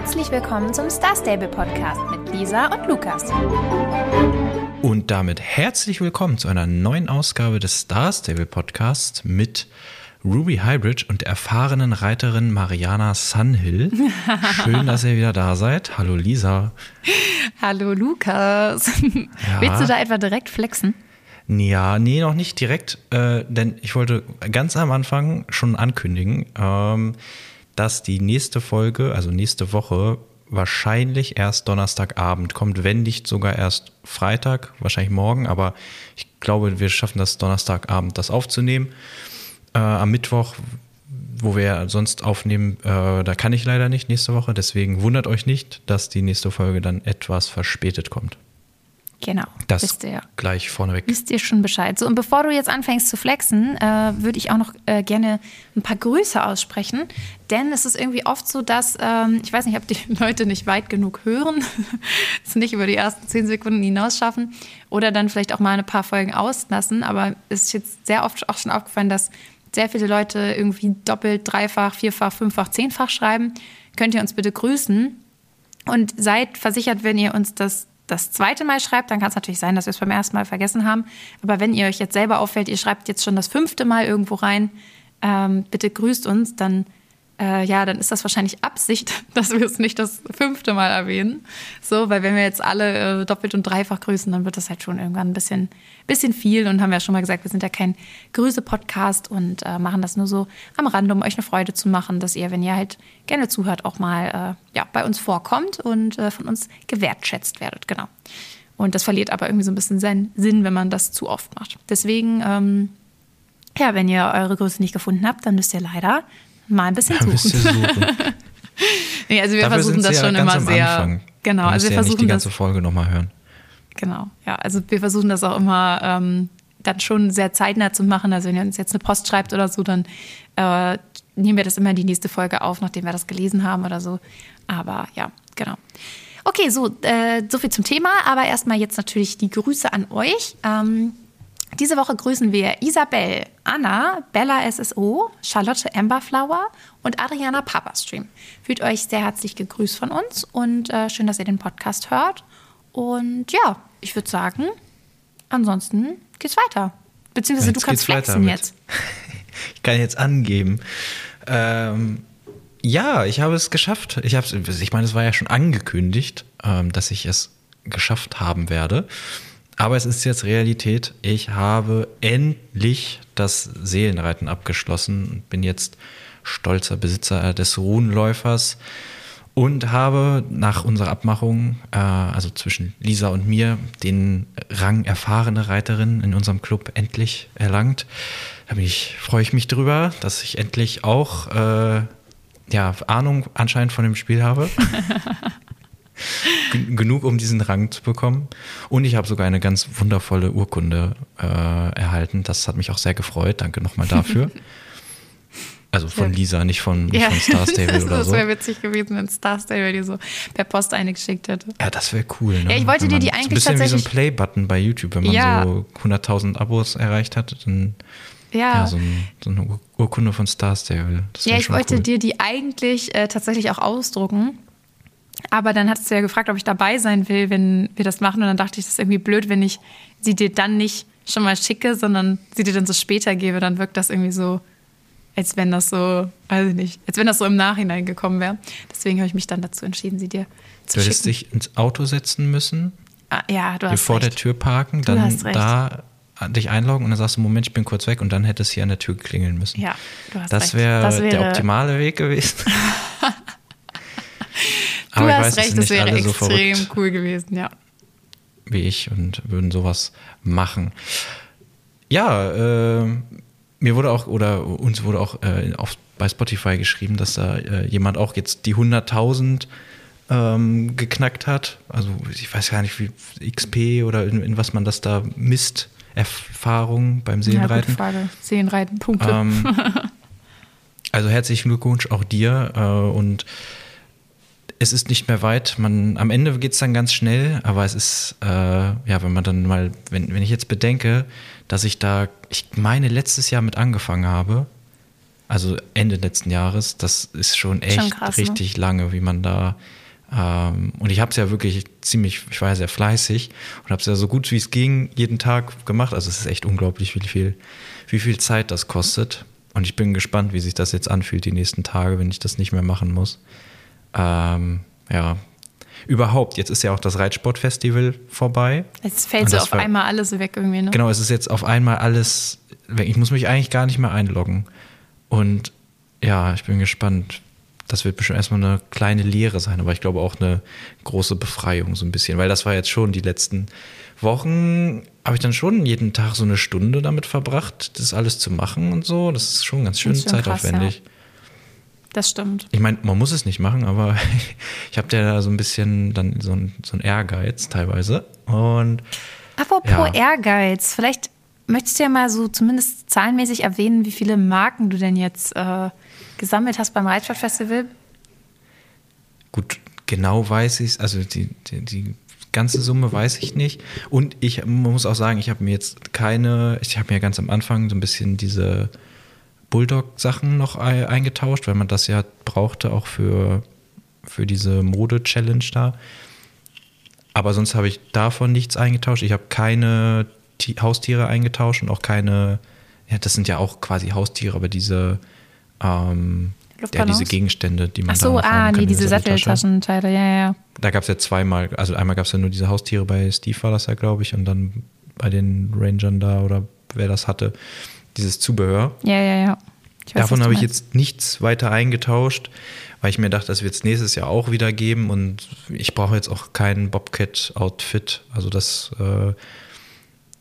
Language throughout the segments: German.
Herzlich willkommen zum Star Stable Podcast mit Lisa und Lukas. Und damit herzlich willkommen zu einer neuen Ausgabe des Star Stable Podcasts mit Ruby Hybrid und der erfahrenen Reiterin Mariana Sunhill. Schön, dass ihr wieder da seid. Hallo Lisa. Hallo Lukas. Ja. Willst du da etwa direkt flexen? Ja, nee, noch nicht direkt, äh, denn ich wollte ganz am Anfang schon ankündigen, ähm, dass die nächste Folge, also nächste Woche, wahrscheinlich erst Donnerstagabend kommt, wenn nicht sogar erst Freitag, wahrscheinlich morgen, aber ich glaube, wir schaffen das Donnerstagabend, das aufzunehmen. Äh, am Mittwoch, wo wir sonst aufnehmen, äh, da kann ich leider nicht nächste Woche, deswegen wundert euch nicht, dass die nächste Folge dann etwas verspätet kommt. Genau. Das wisst ihr. gleich vorneweg. Wisst ihr schon Bescheid. So, und bevor du jetzt anfängst zu flexen, äh, würde ich auch noch äh, gerne ein paar Grüße aussprechen. Denn es ist irgendwie oft so, dass, ähm, ich weiß nicht, ob die Leute nicht weit genug hören, es nicht über die ersten zehn Sekunden hinaus schaffen oder dann vielleicht auch mal ein paar Folgen auslassen. Aber es ist jetzt sehr oft auch schon aufgefallen, dass sehr viele Leute irgendwie doppelt, dreifach, vierfach, fünffach, zehnfach schreiben. Könnt ihr uns bitte grüßen? Und seid versichert, wenn ihr uns das das zweite Mal schreibt, dann kann es natürlich sein, dass wir es beim ersten Mal vergessen haben. Aber wenn ihr euch jetzt selber auffällt, ihr schreibt jetzt schon das fünfte Mal irgendwo rein, ähm, bitte grüßt uns, dann äh, ja, dann ist das wahrscheinlich Absicht, dass wir es nicht das fünfte Mal erwähnen. So, weil wenn wir jetzt alle äh, doppelt und dreifach grüßen, dann wird das halt schon irgendwann ein bisschen, bisschen viel und haben ja schon mal gesagt, wir sind ja kein Grüße-Podcast und äh, machen das nur so am Rande, um euch eine Freude zu machen, dass ihr, wenn ihr halt gerne zuhört, auch mal äh, ja, bei uns vorkommt und äh, von uns gewertschätzt werdet. Genau. Und das verliert aber irgendwie so ein bisschen seinen Sinn, wenn man das zu oft macht. Deswegen, ähm, ja, wenn ihr eure Größe nicht gefunden habt, dann müsst ihr leider mal ein bisschen suchen. Ein bisschen suchen. nee, also wir Dafür versuchen das schon immer sehr. Genau, also wir ja versuchen nicht die ganze das, Folge nochmal hören. Genau, ja, also wir versuchen das auch immer ähm, dann schon sehr zeitnah zu machen. Also wenn ihr uns jetzt eine Post schreibt oder so, dann äh, nehmen wir das immer in die nächste Folge auf, nachdem wir das gelesen haben oder so. Aber ja, genau. Okay, so, äh, so viel zum Thema. Aber erstmal jetzt natürlich die Grüße an euch. Ähm, diese Woche grüßen wir Isabel, Anna, Bella SSO, Charlotte Emberflower und Adriana Papastream. Fühlt euch sehr herzlich gegrüßt von uns und äh, schön, dass ihr den Podcast hört. Und ja, ich würde sagen, ansonsten geht's weiter. Beziehungsweise jetzt du kannst flexen jetzt. ich kann jetzt angeben. Ähm, ja, ich habe es geschafft. Ich, ich meine, es war ja schon angekündigt, ähm, dass ich es geschafft haben werde. Aber es ist jetzt Realität. Ich habe endlich das Seelenreiten abgeschlossen und bin jetzt stolzer Besitzer des Runenläufers und habe nach unserer Abmachung, äh, also zwischen Lisa und mir, den Rang erfahrene Reiterin in unserem Club endlich erlangt. Da ich, freue ich mich drüber, dass ich endlich auch äh, ja, Ahnung anscheinend von dem Spiel habe. genug, um diesen Rang zu bekommen. Und ich habe sogar eine ganz wundervolle Urkunde äh, erhalten. Das hat mich auch sehr gefreut. Danke nochmal dafür. Also von Lisa, nicht von, nicht ja. von Star Stable oder so. Das wäre witzig gewesen, wenn Star Stable die so per Post eingeschickt hätte. Ja, das wäre cool. Ne? Ja, ich wollte dir die eigentlich so ein bisschen wie so ein Play-Button bei YouTube, wenn man ja. so 100.000 Abos erreicht hat, dann ja, ja so, ein, so, eine Urkunde von Star Stable. ja, ich wollte cool. dir die eigentlich äh, tatsächlich auch ausdrucken. Aber dann hattest du ja gefragt, ob ich dabei sein will, wenn wir das machen. Und dann dachte ich, das ist irgendwie blöd, wenn ich sie dir dann nicht schon mal schicke, sondern sie dir dann so später gebe. Dann wirkt das irgendwie so, als wenn das so, weiß ich nicht, als wenn das so im Nachhinein gekommen wäre. Deswegen habe ich mich dann dazu entschieden, sie dir zu du hättest schicken. dich ins Auto setzen müssen. Ah, ja, du hast Vor der Tür parken, du dann da dich einloggen und dann sagst du, Moment, ich bin kurz weg und dann hättest du hier an der Tür klingeln müssen. Ja, du hast das recht. das wäre der optimale Weg gewesen. Du Aber hast weiß, recht, das wäre extrem so cool gewesen, ja. Wie ich und würden sowas machen. Ja, äh, mir wurde auch, oder uns wurde auch äh, auf, bei Spotify geschrieben, dass da äh, jemand auch jetzt die 100.000 ähm, geknackt hat. Also ich weiß gar nicht, wie XP oder in, in was man das da misst. Erfahrung beim Seelenreiten. Ja, Frage. Seelenreiten, Punkte. Ähm, also herzlichen Glückwunsch auch dir äh, und es ist nicht mehr weit. Man, am Ende geht es dann ganz schnell, aber es ist, äh, ja, wenn man dann mal, wenn, wenn ich jetzt bedenke, dass ich da, ich meine, letztes Jahr mit angefangen habe Also Ende letzten Jahres. Das ist schon echt Schon krass, ne? richtig lange, wie man da. Ähm, und ich habe es ja wirklich ziemlich, ich war ja sehr fleißig und habe es ja so gut wie es ging jeden Tag gemacht. Also es ist echt unglaublich, wie viel, wie viel Zeit das kostet. Und ich bin gespannt, wie sich das jetzt anfühlt die nächsten Tage, wenn ich das nicht mehr machen muss. Ähm, ja. Überhaupt, jetzt ist ja auch das Reitsportfestival vorbei. Jetzt fällt so auf einmal alles weg irgendwie, ne? Genau, es ist jetzt auf einmal alles weg. Ich muss mich eigentlich gar nicht mehr einloggen. Und ja, ich bin gespannt. Das wird bestimmt erstmal eine kleine Lehre sein, aber ich glaube auch eine große Befreiung so ein bisschen, weil das war jetzt schon die letzten Wochen, habe ich dann schon jeden Tag so eine Stunde damit verbracht, das alles zu machen und so. Das ist schon ganz schön ist schon krass, zeitaufwendig. Das stimmt. Ich meine, man muss es nicht machen, aber ich habe da so ein bisschen dann so ein, so ein Ehrgeiz teilweise. Und Apropos Ja. Ehrgeiz, vielleicht möchtest du ja mal so zumindest zahlenmäßig erwähnen, wie viele Marken du denn jetzt äh, gesammelt hast beim Reitsportfestival. Gut, genau weiß ich es, also die, die, die ganze Summe weiß ich nicht. Und ich muss auch sagen, ich habe mir jetzt keine, ich habe mir ganz am Anfang so ein bisschen diese Bulldog-Sachen noch ei- eingetauscht, weil man das ja brauchte auch für, für diese Mode-Challenge da. Aber sonst habe ich davon nichts eingetauscht. Ich habe keine Ti- Haustiere eingetauscht und auch keine, ja, das sind ja auch quasi Haustiere, aber diese, ähm, ja, diese Gegenstände, die man Ach so, ah, nee, diese Satteltasche. Satteltaschenteile, ja, ja, ja. Da gab es ja zweimal, also einmal gab es ja nur diese Haustiere bei Steve war das ja, glaube ich, und dann bei den Rangern da oder wer das hatte, dieses Zubehör. Ja, ja, ja. Weiß, Davon habe ich jetzt nichts weiter eingetauscht, weil ich mir dachte, das wird es nächstes Jahr auch wieder geben und ich brauche jetzt auch kein Bobcat-Outfit. Also das, äh,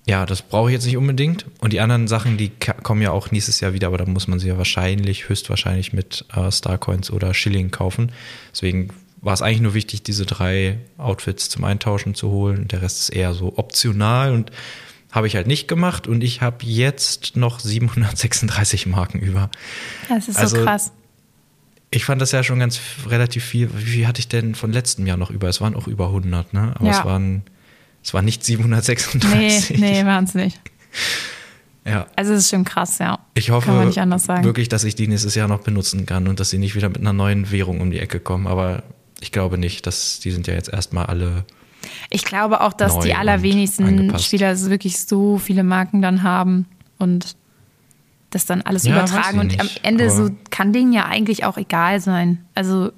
ja, das brauche ich jetzt nicht unbedingt. Und die anderen Sachen, die kommen ja auch nächstes Jahr wieder, aber da muss man sie ja wahrscheinlich, höchstwahrscheinlich mit äh, Starcoins oder Schilling kaufen. Deswegen war es eigentlich nur wichtig, diese drei Outfits zum Eintauschen zu holen. Der Rest ist eher so optional und habe ich halt nicht gemacht und ich habe jetzt noch 736 Marken über. Das ist so also- krass. Ich fand das ja schon ganz relativ viel. Wie viel hatte ich denn von letztem Jahr noch über? Es waren auch über 100, ne? Aber Ja. es waren es waren nicht Nee, 736. nee, waren's nicht. Ja. Also es ist schon krass, ja. Ich hoffe Kann man nicht anders sagen. wirklich, dass ich die nächstes Jahr noch benutzen kann und dass sie nicht wieder mit einer neuen Währung um die Ecke kommen. Aber ich glaube nicht, dass die sind ja jetzt erstmal alle. Ich glaube auch, dass neu die allerwenigsten. Spieler wirklich so viele Marken dann haben und das dann alles Ja, übertragen. Und am nicht, Ende aber- so kann denen ja eigentlich auch egal sein. Also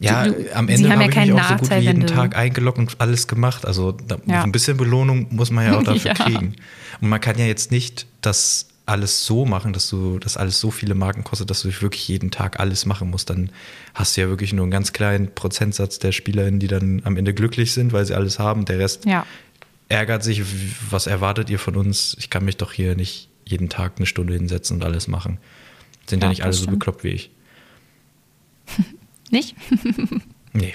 Ja, Du- am sie Ende haben habe ja keinen auch so gut Nachteil, wie jeden Tag eingeloggt und alles gemacht. Also da, Ja. ein bisschen Belohnung muss man ja auch dafür Ja. kriegen. Und man kann ja jetzt nicht das alles so machen, dass du das alles so viele Marken kostet, dass du wirklich jeden Tag alles machen musst. Dann hast du ja wirklich nur einen ganz kleinen Prozentsatz der SpielerInnen, die dann am Ende glücklich sind, weil sie alles haben. Der Rest ja, ärgert sich, was erwartet ihr von uns? Ich kann mich doch hier nicht jeden Tag eine Stunde hinsetzen und alles machen. Sind ja, Ja, nicht alle so bekloppt wie ich. nicht? Nee,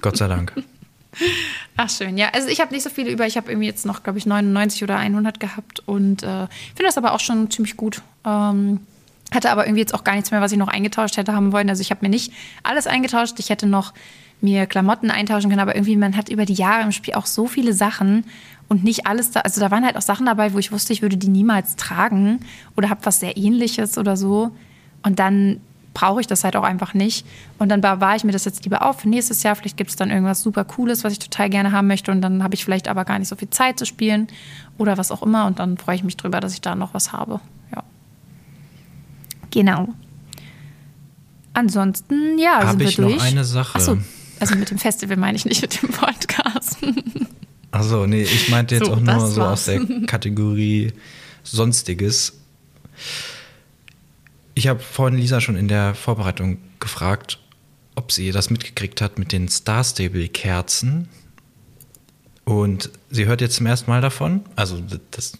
Gott sei Dank. Ach schön, ja. Also ich habe nicht so viele über. Ich habe irgendwie jetzt noch, glaube ich, 99 oder 100 gehabt und äh, finde das aber auch schon ziemlich gut. Ähm, hatte aber irgendwie jetzt auch gar nichts mehr, was ich noch eingetauscht hätte haben wollen. Also ich habe mir nicht alles eingetauscht. Ich hätte noch mir Klamotten eintauschen können, aber irgendwie man hat über die Jahre im Spiel auch so viele Sachen und nicht alles da. Also da waren halt auch Sachen dabei, wo ich wusste, ich würde die niemals tragen oder habe was sehr Ähnliches oder so. Und dann brauche ich das halt auch einfach nicht. Und dann bewahre ich mir das jetzt lieber auf für nächstes Jahr. Vielleicht gibt es dann irgendwas super Cooles, was ich total gerne haben möchte. Und dann habe ich vielleicht aber gar nicht so viel Zeit zu spielen oder was auch immer. Und dann freue ich mich drüber, dass ich da noch was habe. Ja. Genau. Ansonsten, ja, Habe sind wir ich noch durch. eine Sache? Ach so, also mit dem Festival meine ich nicht mit dem Podcast. Achso, nee, ich meinte jetzt So, auch nur so war's. aus der Kategorie Sonstiges. Ich habe vorhin Lisa schon in der Vorbereitung gefragt, ob sie das mitgekriegt hat mit den Star Stable Kerzen. Und sie hört jetzt zum ersten Mal davon. Also das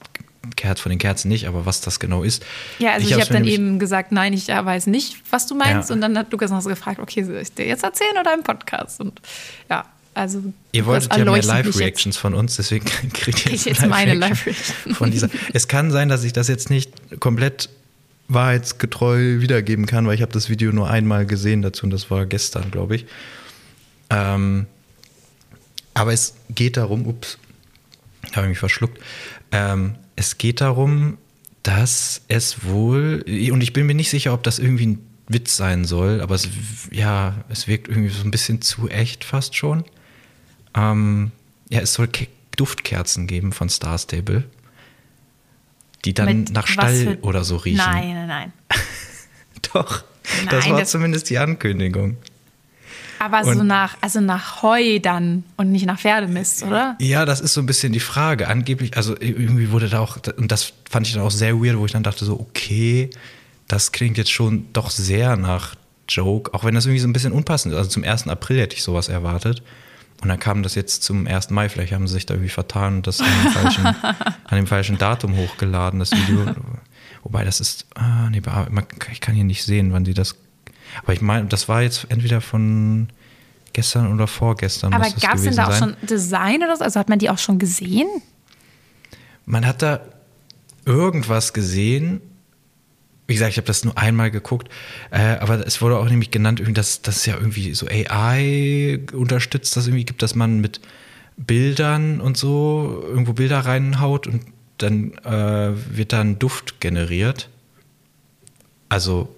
Kerz von den Kerzen nicht, aber was das genau ist. Ja, also ich, hab's habe dann eben gesagt, nein, ich weiß nicht, was du meinst. Ja. Und dann hat Lukas noch so gefragt, okay, soll ich dir jetzt erzählen oder im Podcast? Und ja, also Ihr wolltet ja mehr jetzt. Live-Reactions von uns, deswegen kriegt ihr Krieg jetzt, jetzt eine meine Live-Reaction Live-Reaction. von dieser. Es kann sein, dass ich das jetzt nicht komplett wahrheitsgetreu wiedergeben kann, weil ich habe das Video nur einmal gesehen dazu und das war gestern, glaube ich. Ähm, aber es geht darum, ups, habe ich mich verschluckt. Ähm, es geht darum, dass es wohl, und ich bin mir nicht sicher, ob das irgendwie ein Witz sein soll, aber es, ja, es wirkt irgendwie so ein bisschen zu echt fast schon. Ähm, ja, es soll Ke Duftkerzen geben von Star Stable, die dann Mit nach Stall für- oder so riechen. Nein, nein, nein. Doch, das Nein, war das- zumindest die Ankündigung. Aber so Und- nach, also nach Heu dann und nicht nach Pferdemist, oder? Ja, das ist so ein bisschen die Frage. Angeblich, also irgendwie wurde da auch, und das fand ich dann auch sehr weird, wo ich dann dachte so, okay, das klingt jetzt schon doch sehr nach Joke, auch wenn das irgendwie so ein bisschen unpassend ist. Also zum 1. April hätte ich sowas erwartet. Und dann kam das jetzt zum 1. Mai, vielleicht haben sie sich da irgendwie vertan und das an dem falschen, an dem falschen Datum hochgeladen, das Video. Wobei das ist, ah, nee, ich kann hier nicht sehen, wann die das, aber ich meine, das war jetzt entweder von gestern oder vorgestern. Aber gab es denn da auch sein. schon Design oder so? Also hat man die auch schon gesehen? Man hat da irgendwas gesehen. Wie gesagt, ich habe das nur einmal geguckt, äh, aber es wurde auch nämlich genannt, dass das ja irgendwie so AI unterstützt, das irgendwie gibt, dass man mit Bildern und so irgendwo Bilder reinhaut und dann äh, wird dann Duft generiert. Also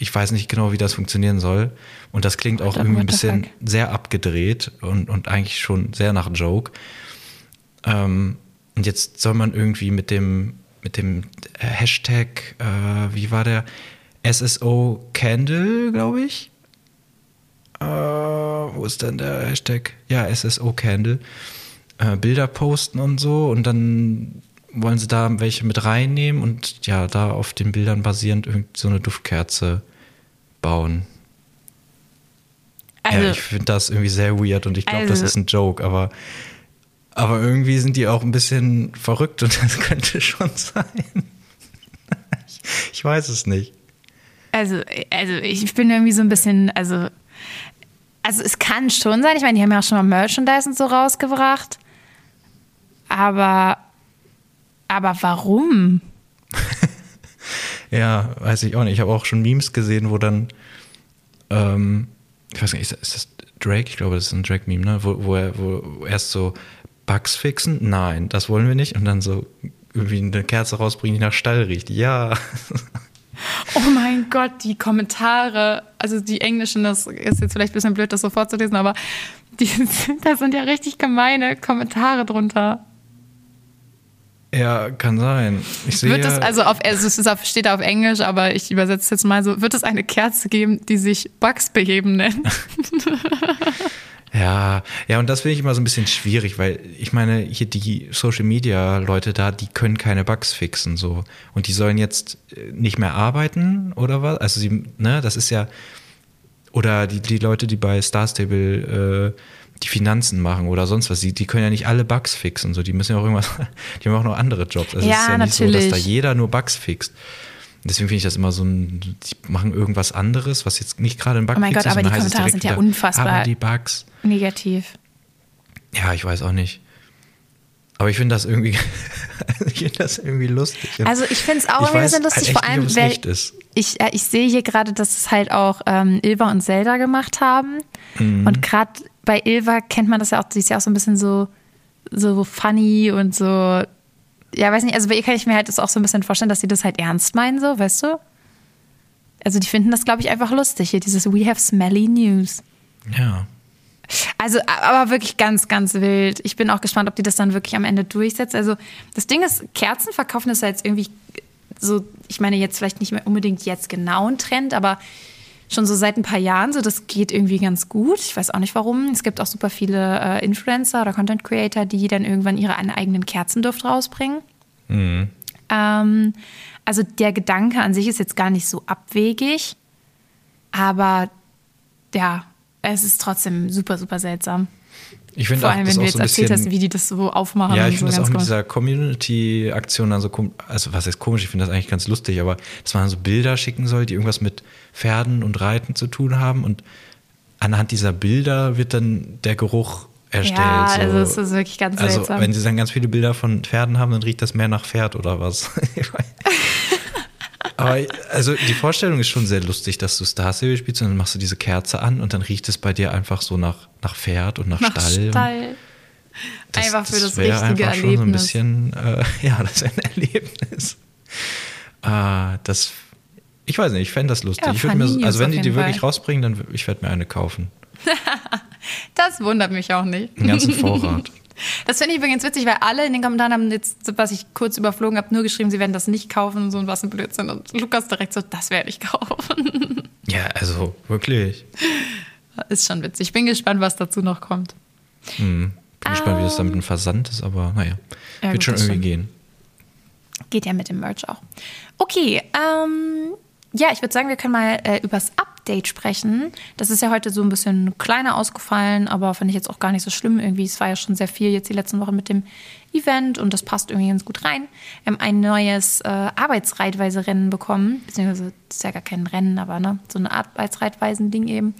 ich weiß nicht genau, wie das funktionieren soll. Und das klingt auch irgendwie ein bisschen sehr abgedreht und, und eigentlich schon sehr nach Joke. Ähm, und jetzt soll man irgendwie mit dem, mit dem äh, Hashtag, äh, wie war der? SSO Candle, glaube ich. Äh, wo ist denn der Hashtag? Ja, SSO Candle. Äh, Bilder posten und so. Und dann wollen sie da welche mit reinnehmen und ja, da auf den Bildern basierend irgend so eine Duftkerze bauen. Also, ja, ich finde das irgendwie sehr weird und ich glaube, das Also- ist ein Joke, aber, aber irgendwie sind die auch ein bisschen verrückt und das könnte schon sein. ich, ich weiß es nicht. also, also ich bin irgendwie so ein bisschen, also, also es kann schon sein. Ich meine, die haben ja auch schon mal Merchandise und so rausgebracht. Aber, aber warum? Ja, weiß ich auch nicht. Ich habe auch schon Memes gesehen, wo dann, ähm, ich weiß nicht, ist, das Drake? Ich glaube, das ist ein Drake-Meme, ne? Wo, wo, er, wo erst so Bugs fixen? Nein, das wollen wir nicht. Und dann so irgendwie eine Kerze rausbringen, die nach Stall riecht. Ja. Oh mein Gott, die Kommentare, also die englischen, das ist jetzt vielleicht ein bisschen blöd, das so vorzulesen, aber die, da sind ja richtig gemeine Kommentare drunter. Ja, kann sein. Ich sehe. Wird es also auf, also es auf, steht auf Englisch, aber ich übersetze es jetzt mal so, wird es eine Kerze geben, die sich Bugs beheben nennt? Ja, ja, und das finde ich immer so ein bisschen schwierig, weil ich meine, hier die Social Media Leute da, die können keine Bugs fixen, so. Und die sollen jetzt äh, nicht mehr arbeiten oder was? Also sie, ne, das ist ja, oder die, die Leute, die bei Star Stable äh, die Finanzen machen oder sonst was, die, die können ja nicht alle Bugs fixen, so. Die müssen ja auch irgendwas, die haben auch noch andere Jobs. Also Ja, es ist ja nicht so, dass da natürlich. jeder nur Bugs fixt. Deswegen finde ich das immer so ein, die machen irgendwas anderes, was jetzt nicht gerade ein Bug Oh mein Gott, ist, aber die Kommentare sind ja wieder, unfassbar. Aber die Bugs. Negativ. Ja, ich weiß auch nicht. Aber ich finde das irgendwie, ich finde das irgendwie lustig. Also ich finde es auch ich weiß bisschen lustig, halt vor allem, nicht, weil ist. ich, äh, ich sehe hier gerade, dass es halt auch ähm, Ilva und Zelda gemacht haben. Mhm. Und gerade bei Ilva kennt man das ja auch, sie ist ja auch so ein bisschen so, so funny und so, ja, weiß nicht, also bei ihr kann ich mir halt das auch so ein bisschen vorstellen, dass sie das halt ernst meinen, so, weißt du? Also die finden das, glaube ich, einfach lustig, hier dieses We have smelly news. Ja. Also, aber wirklich ganz, ganz wild. Ich bin auch gespannt, ob die das dann wirklich am Ende durchsetzt. Also, das Ding ist, Kerzen verkaufen ist ja jetzt irgendwie so, ich meine, jetzt vielleicht nicht mehr unbedingt jetzt genau ein Trend, aber schon so seit ein paar Jahren so, das geht irgendwie ganz gut. Ich weiß auch nicht warum. Es gibt auch super viele äh, Influencer oder Content Creator, die dann irgendwann ihre eigenen Kerzenduft rausbringen. Ähm, also der Gedanke an sich ist jetzt gar nicht so abwegig, aber ja, es ist trotzdem super, super seltsam. Ich finde Vor allem, das wenn du jetzt so erzählt hast, bisschen, wie die das so aufmachen. ja, ich so finde das auch mit komisch. dieser Community-Aktion dann so, kom- also was heißt komisch, ich finde das eigentlich ganz lustig, aber dass man so Bilder schicken soll, die irgendwas mit Pferden und Reiten zu tun haben und anhand dieser Bilder wird dann der Geruch erstellt. Ja, so. also es ist wirklich ganz Also, seltsam. wenn sie dann ganz viele Bilder von Pferden haben, dann riecht das mehr nach Pferd oder was. Aber also die Vorstellung ist schon sehr lustig, dass du Star Stable spielst und dann machst du diese Kerze an und dann riecht es bei dir einfach so nach, nach Pferd und nach, Nach Stall. Stall. Das, Einfach für das wär richtige einfach schon so ein Erlebnis. bisschen, äh, ja, das ist ein Erlebnis. äh, das, ich weiß nicht, ich fände das lustig. Ja, ich mir, also wenn die die jeden wirklich Fall. rausbringen, dann ich werde mir eine kaufen. Das wundert mich auch nicht. Einen ganzen Vorrat. Das finde ich übrigens witzig, weil alle in den Kommentaren haben jetzt, was ich kurz überflogen habe, nur geschrieben, sie werden das nicht kaufen und so und was ein Blödsinn. Und Lukas direkt so, das werde ich kaufen. ja, also wirklich. Ist schon witzig. Ich bin gespannt, was dazu noch kommt. Hm. Bin gespannt, wie das dann mit dem Versand ist, aber naja. Ja, Wird gut, schon irgendwie stimmt. gehen. Geht ja mit dem Merch auch. Okay, ähm, ja, ich würde sagen, wir können mal äh, übers Update sprechen. Das ist ja heute so ein bisschen kleiner ausgefallen, aber fand ich jetzt auch gar nicht so schlimm. Irgendwie, es war ja schon sehr viel jetzt die letzten Wochen mit dem Event und das passt irgendwie ganz gut rein. Wir haben ein neues äh, Arbeitsreitweise-Rennen bekommen, beziehungsweise das ist ja gar kein Rennen, aber ne, so ein Arbeitsreitweisen-Ding eben.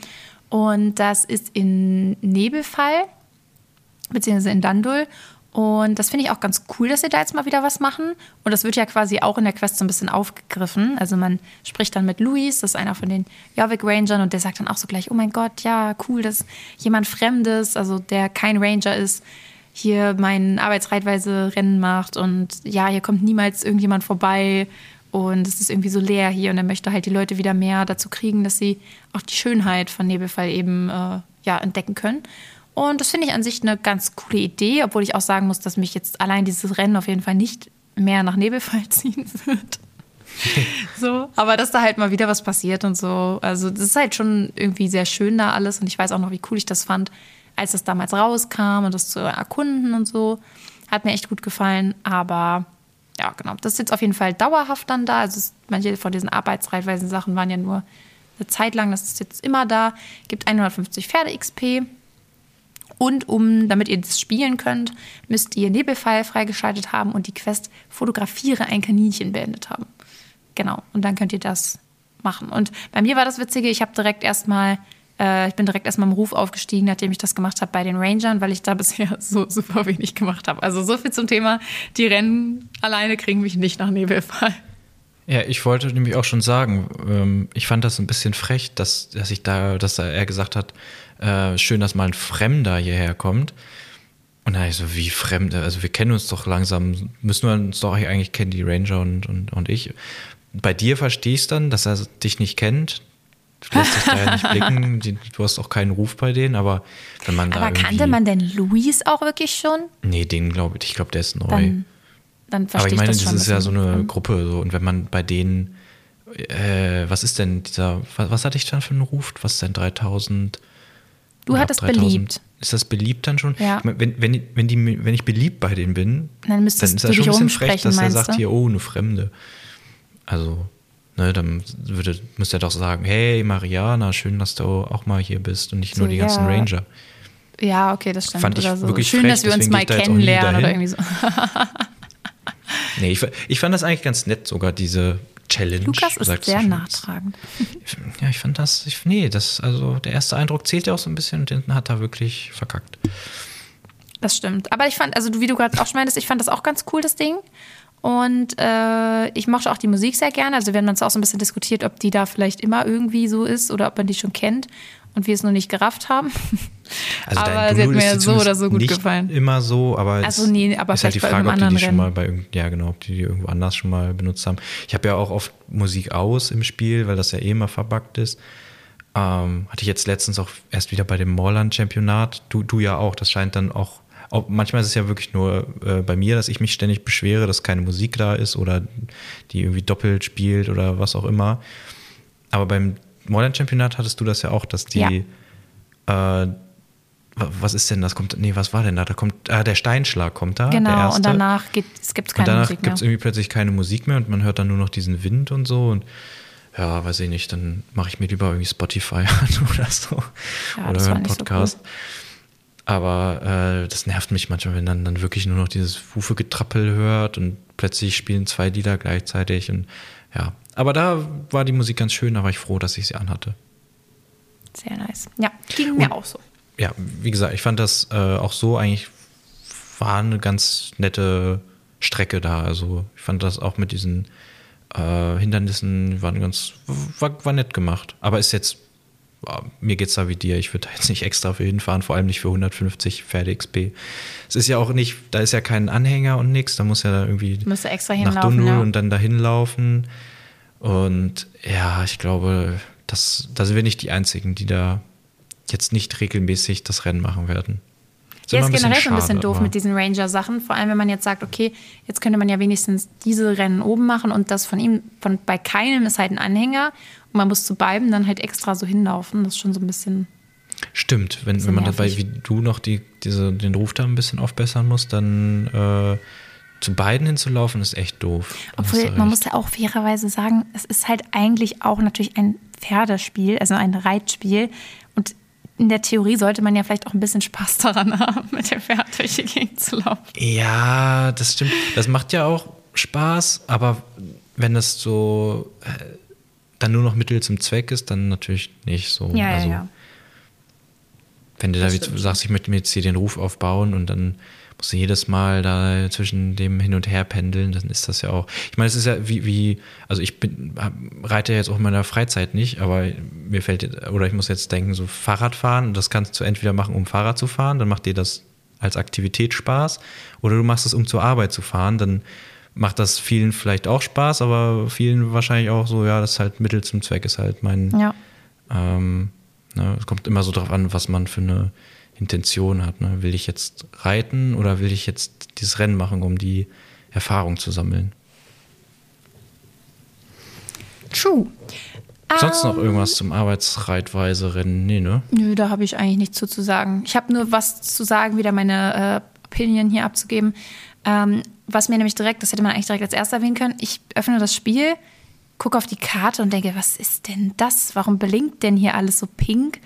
Und das ist in Nebelfall beziehungsweise in Dandul. Und das finde ich auch ganz cool, dass sie da jetzt mal wieder was machen. Und das wird ja quasi auch in der Quest so ein bisschen aufgegriffen. Also man spricht dann mit Luis, das ist einer von den Jorvik Rangern, und der sagt dann auch so gleich, oh mein Gott, ja, cool, dass jemand Fremdes, also der kein Ranger ist, hier mein Arbeitsreitweise-Rennen macht. Und ja, hier kommt niemals irgendjemand vorbei. Und es ist irgendwie so leer hier. Und er möchte halt die Leute wieder mehr dazu kriegen, dass sie auch die Schönheit von Nebelfall eben äh, ja, entdecken können. Und das finde ich an sich eine ganz coole Idee, obwohl ich auch sagen muss, dass mich jetzt allein dieses Rennen auf jeden Fall nicht mehr nach Nebelfall ziehen wird. so, aber dass da halt mal wieder was passiert und so. Also, das ist halt schon irgendwie sehr schön da alles und ich weiß auch noch, wie cool ich das fand, als das damals rauskam und das zu erkunden und so. Hat mir echt gut gefallen, aber ja, genau. Das ist jetzt auf jeden Fall dauerhaft dann da. Also, es, manche von diesen arbeitsreitweisen Sachen waren ja nur eine Zeit lang, das ist jetzt immer da. Gibt 150 Pferde-XP. Und um, damit ihr das spielen könnt, müsst ihr Nebelfall freigeschaltet haben und die Quest Fotografiere ein Kaninchen beendet haben. Genau. Und dann könnt ihr das machen. Und bei mir war das Witzige, ich habe direkt erstmal, äh, ich bin direkt erstmal im Ruf aufgestiegen, nachdem ich das gemacht habe bei den Rangern, weil ich da bisher so super wenig gemacht habe. Also so viel zum Thema, die Rennen alleine kriegen mich nicht nach Nebelfall. Ja, ich wollte nämlich auch schon sagen, ähm, ich fand das ein bisschen frech, dass, dass ich da, dass er gesagt hat, äh, schön, dass mal ein Fremder hierher kommt. Und dann ich so, wie Fremde? Also wir kennen uns doch langsam, müssen wir uns doch eigentlich kennen, die Ranger und, und, und ich. Bei dir verstehe ich es dann, dass er dich nicht kennt. Du lässt dich da ja nicht blicken, du hast auch keinen Ruf bei denen, aber wenn man da Aber kannte man denn Luis auch wirklich schon? Nee, den glaube ich, ich glaube, der ist neu. Dann, dann Aber verstehe ich meine, das das, ist ja so eine Gruppe so und wenn man bei denen, äh, was ist denn dieser, was, was hatte ich dann für einen Ruf? Was ist denn 3000? Du oder hattest beliebt. Ist das beliebt dann schon? Ja. Wenn, wenn, wenn, die, wenn ich beliebt bei denen bin, Dann müsstest ist das schon ein bisschen frech, dass er sagt hier, oh, eine Fremde. Also, ne, dann würde, müsste er doch sagen, hey Mariana, schön, dass du auch mal hier bist und nicht So, nur die ganzen ja. Ranger. Ja, okay, das stimmt. Fand ich so. wirklich Schön, frech, dass wir uns mal kennenlernen oder irgendwie so. Nee, ich, ich fand das eigentlich ganz nett, sogar diese Challenge. Lukas ist sehr nachtragend. Ja, ich fand das, ich, nee, das, also der erste Eindruck zählt ja auch so ein bisschen und den hat er wirklich verkackt. Das stimmt. Aber ich fand, also wie du gerade auch schon meintest, ich fand das auch ganz cool, das Ding. Und äh, ich mochte auch die Musik sehr gerne. Also wir haben uns auch so ein bisschen diskutiert, ob die da vielleicht immer irgendwie so ist oder ob man die schon kennt und wir es nur nicht gerafft haben. Also Aber dein sie hat mir ja so oder so gut gefallen. Immer so, aber Also es nee, aber ist halt die Frage, ob die die schon mal bei ja genau, ob die die irgendwo anders schon mal benutzt haben. Ich habe ja auch oft Musik aus im Spiel, weil das ja eh immer verbuggt ist. Ähm, hatte ich jetzt letztens auch erst wieder bei dem Morland-Championat. Du, du ja auch. Das scheint dann auch, auch. Manchmal ist es ja wirklich nur äh, bei mir, dass ich mich ständig beschwere, dass keine Musik da ist oder die irgendwie doppelt spielt oder was auch immer. Aber beim Morland-Championat hattest du das ja auch, dass die. Äh, wa- was ist denn das? Kommt, nee, was war denn da? Da kommt, ah, der Steinschlag kommt da. genau, und danach gibt es Und keine danach Musik mehr. gibt es irgendwie plötzlich keine Musik mehr und man hört dann nur noch diesen Wind und so. Und ja, weiß ich nicht, dann mache ich mir lieber irgendwie Spotify an oder so. Ja, oder einen nicht so Podcast. Aber äh, das nervt mich manchmal, wenn dann, dann wirklich nur noch dieses Hufe-Getrappel hört und plötzlich spielen zwei Lieder gleichzeitig. Und ja, aber da war die Musik ganz schön, da war ich froh, dass ich sie anhatte. Sehr nice. Ja, ging mir auch so. Ja, wie gesagt, ich fand das äh, auch so eigentlich war eine ganz nette Strecke da. Also ich fand das auch mit diesen äh, Hindernissen waren ganz war, war nett gemacht. Aber ist jetzt mir geht es da wie dir. Ich würde da jetzt nicht extra für hinfahren, vor allem nicht für 150 Pferde XP. Es ist ja auch nicht, da ist ja kein Anhänger und nichts. Da muss ja da irgendwie Müsste extra nach. Dundul Ja. und dann dahin laufen. Und ja, ich glaube, das, da sind wir nicht die Einzigen, die da jetzt nicht regelmäßig das Rennen machen werden. Ist Ja, ist generell so ein bisschen doof aber- mit diesen Ranger-Sachen. Vor allem, wenn man jetzt sagt, okay, jetzt könnte man ja wenigstens diese Rennen oben machen und das von ihm, von bei keinem ist halt ein Anhänger und man muss zu beiden dann halt extra so hinlaufen. Das ist schon so ein bisschen. Stimmt, wenn, Bisschen wenn man dabei wie du noch die, diese, den Ruf da ein bisschen aufbessern muss, dann äh, zu beiden hinzulaufen, ist echt doof. Obwohl, man muss ja auch fairerweise sagen, es ist halt eigentlich auch natürlich ein Pferdespiel, also ein Reitspiel. In der Theorie sollte man ja vielleicht auch ein bisschen Spaß daran haben, mit dem Pferd durch die Gegend zu laufen. Ja, das stimmt. Das macht ja auch Spaß, aber wenn das so äh, dann nur noch Mittel zum Zweck ist, dann natürlich nicht so. Ja, also, ja, ja. Wenn du da Das stimmt. sagst, ich möchte mir jetzt hier den Ruf aufbauen und dann musst du jedes Mal da zwischen dem hin und her pendeln, dann ist das ja auch. Ich meine, es ist ja wie, wie also ich bin, reite ja jetzt auch in meiner Freizeit nicht, aber mir fällt jetzt, oder ich muss jetzt denken, so Fahrradfahren, das kannst du entweder machen, um Fahrrad zu fahren, dann macht dir das als Aktivität Spaß, oder du machst es, um zur Arbeit zu fahren, dann macht das vielen vielleicht auch Spaß, aber vielen wahrscheinlich auch so, ja, das ist halt Mittel zum Zweck, ist halt mein, Ja. ähm, ne, es kommt immer so drauf an, was man für eine Intention hat. Ne? Will ich jetzt reiten oder will ich jetzt dieses Rennen machen, um die Erfahrung zu sammeln? True. Sonst noch Ähm, irgendwas zum Arbeitsreitweise-Rennen? Nee, ne? Nö, da habe ich eigentlich nichts zu, zu sagen. Ich habe nur was zu sagen, wieder meine äh, Opinion hier abzugeben. Ähm, was mir nämlich direkt, das hätte man eigentlich direkt als erstes erwähnen können, ich öffne das Spiel, gucke auf die Karte und denke, was ist denn das? Warum blinkt denn hier alles so pink?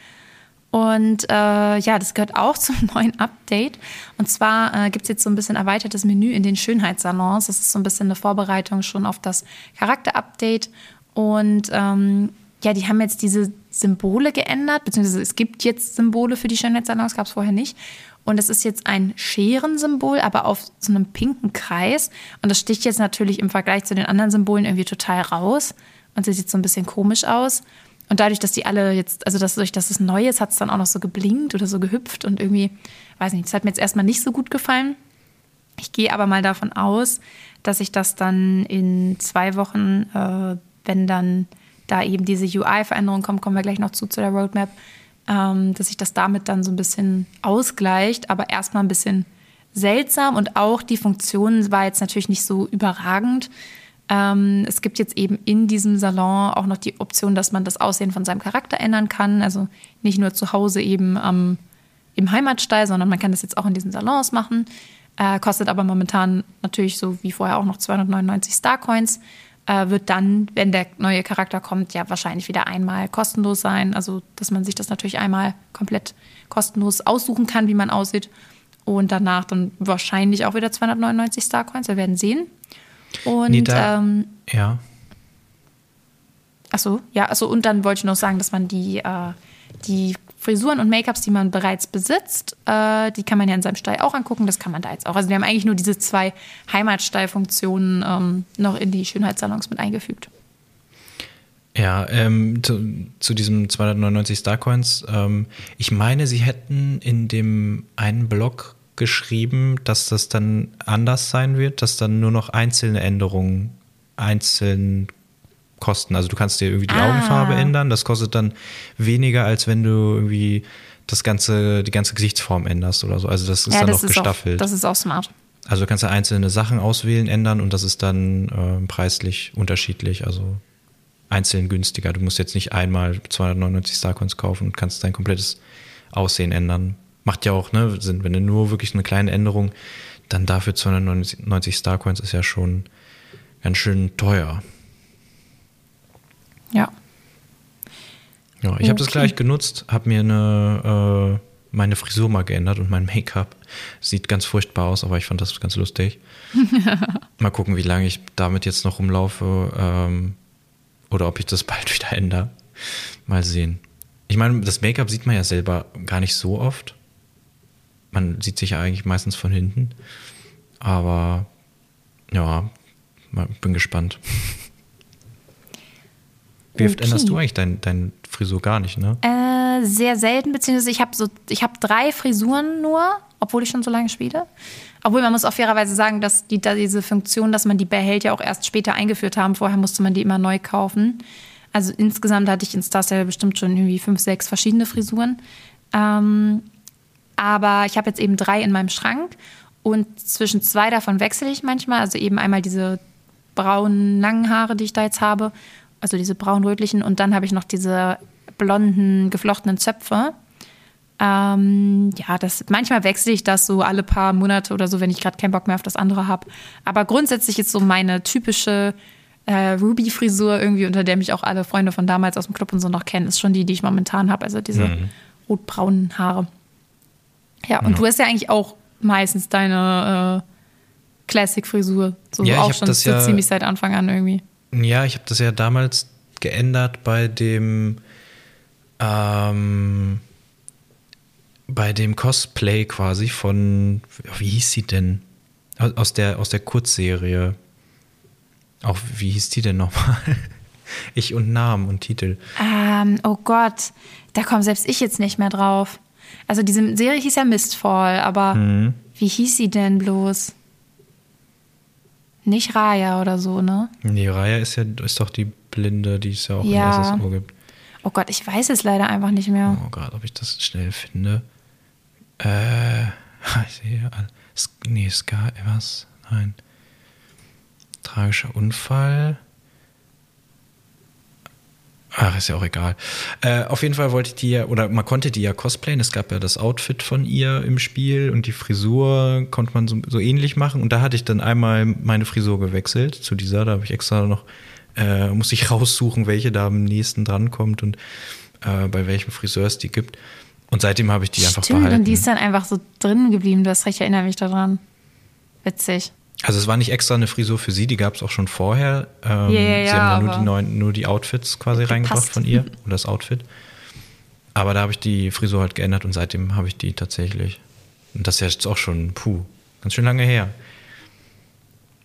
Und äh, ja, das gehört auch zum neuen Update. Und zwar äh, gibt es jetzt so ein bisschen erweitertes Menü in den Schönheitssalons. Das ist so ein bisschen eine Vorbereitung schon auf das Charakter-Update. Und ähm, ja, die haben jetzt diese Symbole geändert, beziehungsweise es gibt jetzt Symbole für die Schönheitssalons, gab es vorher nicht. Und es ist jetzt ein Scherensymbol, aber auf so einem pinken Kreis. Und das sticht jetzt natürlich im Vergleich zu den anderen Symbolen irgendwie total raus. Und sieht so ein bisschen komisch aus. Und dadurch, dass die alle jetzt, also dadurch, dass es neu ist, hat es dann auch noch so geblinkt oder so gehüpft und irgendwie, weiß nicht, das hat mir jetzt erstmal nicht so gut gefallen. Ich gehe aber mal davon aus, dass ich das dann in zwei Wochen, äh, wenn dann da eben diese UI-Veränderung kommt, kommen wir gleich noch zu, zu der Roadmap, ähm, dass sich das damit dann so ein bisschen ausgleicht, aber erstmal ein bisschen seltsam und auch die Funktion war jetzt natürlich nicht so überragend. Ähm, es gibt jetzt eben in diesem Salon auch noch die Option, dass man das Aussehen von seinem Charakter ändern kann. Also nicht nur zu Hause eben am, im Heimatstall, sondern man kann das jetzt auch in diesen Salons machen. Äh, kostet aber momentan natürlich so wie vorher auch noch 299 Starcoins. Äh, wird dann, wenn der neue Charakter kommt, ja wahrscheinlich wieder einmal kostenlos sein. Also, dass man sich das natürlich einmal komplett kostenlos aussuchen kann, wie man aussieht. Und danach dann wahrscheinlich auch wieder 299 Starcoins. Wir werden sehen. Und Nee, da- ähm, Ja. Achso, ja, achso, und dann wollte ich noch sagen, dass man die, äh, die Frisuren und Make-ups, die man bereits besitzt, äh, die kann man ja in seinem Stall auch angucken. Das kann man da jetzt auch. Also wir haben eigentlich nur diese zwei Heimatstallfunktionen ähm, noch in die Schönheitssalons mit eingefügt. Ja, ähm, zu, zu diesem 299 Starcoins. Ähm, ich meine, sie hätten in dem einen Blog geschrieben, dass das dann anders sein wird, dass dann nur noch einzelne Änderungen einzeln kosten. Also du kannst dir irgendwie die Ah. Augenfarbe ändern. Das kostet dann weniger, als wenn du irgendwie das ganze, die ganze Gesichtsform änderst oder so. Also das ist dann noch gestaffelt. Auch, das ist auch smart. Also du kannst ja einzelne Sachen auswählen, ändern und das ist dann äh, preislich unterschiedlich, also einzeln günstiger. Du musst jetzt nicht einmal 299 Starcoins kaufen und kannst dein komplettes Aussehen ändern. Macht ja auch ne, Sinn, wenn du nur wirklich eine kleine Änderung, dann dafür 299 Starcoins ist ja schon ganz schön teuer. Ja. Ja, ich habe das Okay. gleich genutzt, habe mir eine, äh, meine Frisur mal geändert und mein Make-up. Sieht ganz furchtbar aus, aber ich fand das ganz lustig. mal gucken, wie lange ich damit jetzt noch rumlaufe ähm, oder ob ich das bald wieder ändere. Mal sehen. Ich meine, das Make-up sieht man ja selber gar nicht so oft. Man sieht sich ja eigentlich meistens von hinten. Aber ja, bin gespannt. Wie oft Okay. änderst du eigentlich dein, dein Frisur gar nicht, ne? Äh, sehr selten, beziehungsweise ich habe so, ich habe drei Frisuren nur, obwohl ich schon so lange spiele. Obwohl man muss auch fairerweise sagen, dass die, da diese Funktion, dass man die behält, ja auch erst später eingeführt haben. Vorher musste man die immer neu kaufen. Also insgesamt hatte ich in Star Stable bestimmt schon irgendwie fünf, sechs verschiedene Frisuren. Ähm, aber ich habe jetzt eben drei in meinem Schrank und zwischen zwei davon wechsle ich manchmal. Also eben einmal diese braunen, langen Haare, die ich da jetzt habe, also diese braun-rötlichen und dann habe ich noch diese blonden, geflochtenen Zöpfe. Ähm, ja, das, manchmal wechsle ich das so alle paar Monate oder so, wenn ich gerade keinen Bock mehr auf das andere habe. Aber grundsätzlich ist so meine typische äh, Ruby-Frisur irgendwie, unter der mich auch alle Freunde von damals aus dem Club und so noch kennen, ist schon die, die ich momentan habe. Also diese mhm. rotbraunen Haare. Ja, und ja. du hast ja eigentlich auch meistens deine äh, Classic-Frisur. So ja, auch schon so ja, ziemlich seit Anfang an irgendwie. Ja, ich habe das ja damals geändert bei dem ähm, bei dem Cosplay quasi von, wie hieß sie denn? Aus der, aus der Kurzserie. Auch, wie hieß die denn nochmal? Ich und Namen und Titel. Ähm, oh Gott, da komme selbst ich jetzt nicht mehr drauf. Also diese Serie hieß ja Mistfall, aber mhm. wie hieß sie denn bloß? Nicht Raya oder so, ne? Nee, Raya ist ja ist doch die Blinde, die es ja auch ja. in Ohr gibt. Oh Gott, ich weiß es leider einfach nicht mehr. Oh Gott, ob ich das schnell finde. Äh, ich sehe, nee, Sky, was? Nein. Tragischer Unfall. Ach, ist ja auch egal. Äh, auf jeden Fall wollte ich die ja, oder man konnte die ja cosplayen. Es gab ja das Outfit von ihr im Spiel und die Frisur konnte man so, so ähnlich machen. Und da hatte ich dann einmal meine Frisur gewechselt zu dieser. Da habe ich extra noch, äh, musste ich raussuchen, welche da am nächsten drankommt und äh, bei welchem Friseur es die gibt. Und seitdem habe ich die Stimmt, einfach behalten. Und die ist dann einfach so drin geblieben. Du hast recht, ich erinnere mich daran. Witzig. Also es war nicht extra eine Frisur für sie, die gab es auch schon vorher. Ähm, yeah, yeah, sie haben nur die, neuen, nur die Outfits quasi reingebracht passt. von ihr oder das Outfit. Aber da habe ich die Frisur halt geändert und seitdem habe ich die tatsächlich. Und das ist jetzt auch schon, puh, ganz schön lange her.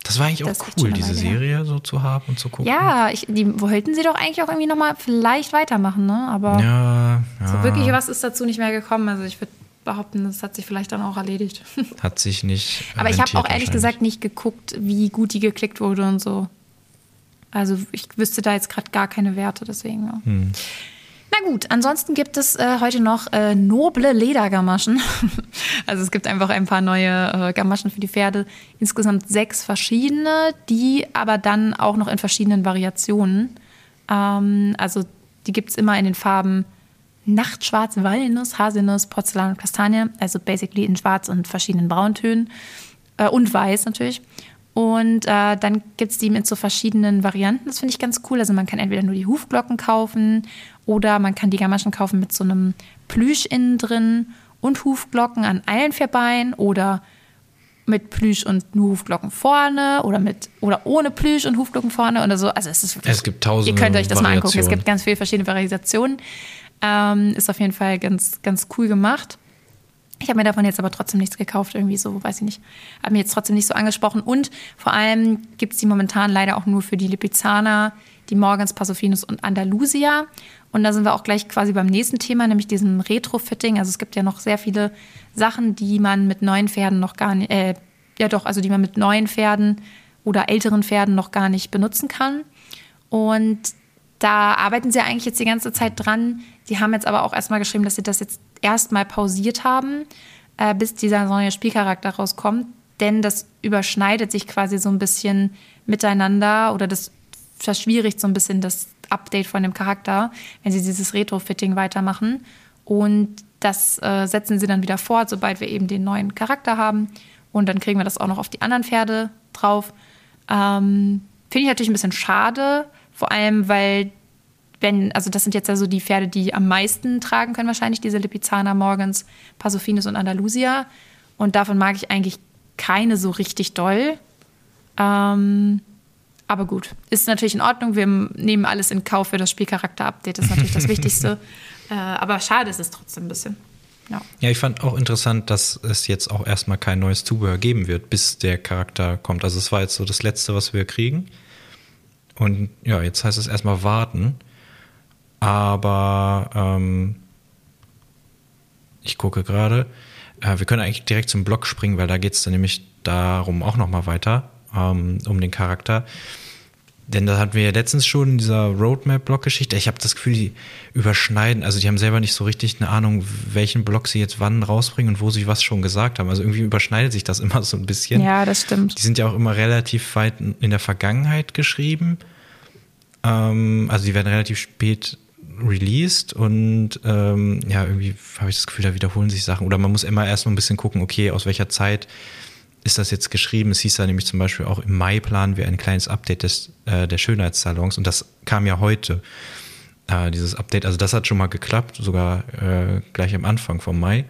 Das war eigentlich das auch cool, diese Serie her. so zu haben und zu gucken. Ja, ich, die wollten sie doch eigentlich auch irgendwie nochmal vielleicht weitermachen, ne? Aber ja, ja. so wirklich was ist dazu nicht mehr gekommen. Also ich würde behaupten, das hat sich vielleicht dann auch erledigt. Hat sich nicht. Aber ich habe auch ehrlich gesagt nicht geguckt, wie gut die geklickt wurde und so. Also ich wüsste da jetzt gerade gar keine Werte, deswegen. Ja. Hm. Na gut, ansonsten gibt es äh, heute noch äh, noble Ledergamaschen. also es gibt einfach ein paar neue äh, Gamaschen für die Pferde. Insgesamt sechs verschiedene, die aber dann auch noch in verschiedenen Variationen. Ähm, also die gibt es immer in den Farben Nachtschwarz, Walnuss, Haselnuss, Porzellan und Kastanie. Also basically in schwarz und verschiedenen Brauntönen. Äh, und weiß natürlich. Und äh, dann gibt es die mit so verschiedenen Varianten. Das finde ich ganz cool. Also man kann entweder nur die Hufglocken kaufen oder man kann die Gamaschen kaufen mit so einem Plüsch innen drin und Hufglocken an allen vier Beinen oder mit Plüsch und nur Hufglocken vorne oder mit oder ohne Plüsch und Hufglocken vorne oder so. Also es ist wirklich, es gibt tausende Ihr könnt euch das mal angucken. Es gibt ganz viele verschiedene Variationen. Ähm, ist auf jeden Fall ganz, ganz cool gemacht. Ich habe mir davon jetzt aber trotzdem nichts gekauft, irgendwie so, weiß ich nicht. Hat mir jetzt trotzdem nicht so angesprochen. Und vor allem gibt es die momentan leider auch nur für die Lipizzaner, die Morgans, Pasophinus und Andalusia. Und da sind wir auch gleich quasi beim nächsten Thema, nämlich diesem Retrofitting. Also es gibt ja noch sehr viele Sachen, die man mit neuen Pferden noch gar nicht, äh, ja doch, also die man mit neuen Pferden oder älteren Pferden noch gar nicht benutzen kann. Und da arbeiten sie eigentlich jetzt die ganze Zeit dran. Die haben jetzt aber auch erstmal geschrieben, dass sie das jetzt erstmal pausiert haben, äh, bis dieser neue Spielcharakter rauskommt. Denn das überschneidet sich quasi so ein bisschen miteinander oder das verschwierigt so ein bisschen das Update von dem Charakter, wenn sie dieses Retrofitting weitermachen. Und das äh, setzen sie dann wieder fort, sobald wir eben den neuen Charakter haben. Und dann kriegen wir das auch noch auf die anderen Pferde drauf. Ähm, Finde ich natürlich ein bisschen schade, vor allem weil wenn, also das sind jetzt also die Pferde, die am meisten tragen können, wahrscheinlich diese Lipizzaner, Morgans, Pasophinus und Andalusia. Und davon mag ich eigentlich keine so richtig doll. Ähm, aber gut, ist natürlich in Ordnung. Wir nehmen alles in Kauf für das Spielcharakter-Update. Das ist natürlich das Wichtigste. Äh, aber schade ist es trotzdem ein bisschen. Ja. ja, ich fand auch interessant, dass es jetzt auch erstmal kein neues Zubehör geben wird, bis der Charakter kommt. Also es war jetzt so das Letzte, was wir kriegen. Und ja, jetzt heißt es erstmal warten. Aber ähm, ich gucke gerade. Äh, wir können eigentlich direkt zum Blog springen, weil da geht es dann nämlich darum auch nochmal weiter, ähm, um den Charakter. Denn da hatten wir ja letztens schon in dieser Roadmap-Blog-Geschichte. Ich habe das Gefühl, die überschneiden. Also die haben selber nicht so richtig eine Ahnung, welchen Blog sie jetzt wann rausbringen und wo sie was schon gesagt haben. Also irgendwie überschneidet sich das immer so ein bisschen. Ja, das stimmt. Die sind ja auch immer relativ weit in der Vergangenheit geschrieben. Ähm, also die werden relativ spät released und ähm, ja, irgendwie habe ich das Gefühl, da wiederholen sich Sachen. Oder man muss immer erst mal ein bisschen gucken, okay, aus welcher Zeit ist das jetzt geschrieben. Es hieß ja nämlich zum Beispiel auch im Mai planen wir ein kleines Update des, äh, der Schönheitssalons und das kam ja heute, äh, dieses Update. Also das hat schon mal geklappt, sogar äh, gleich am Anfang vom Mai.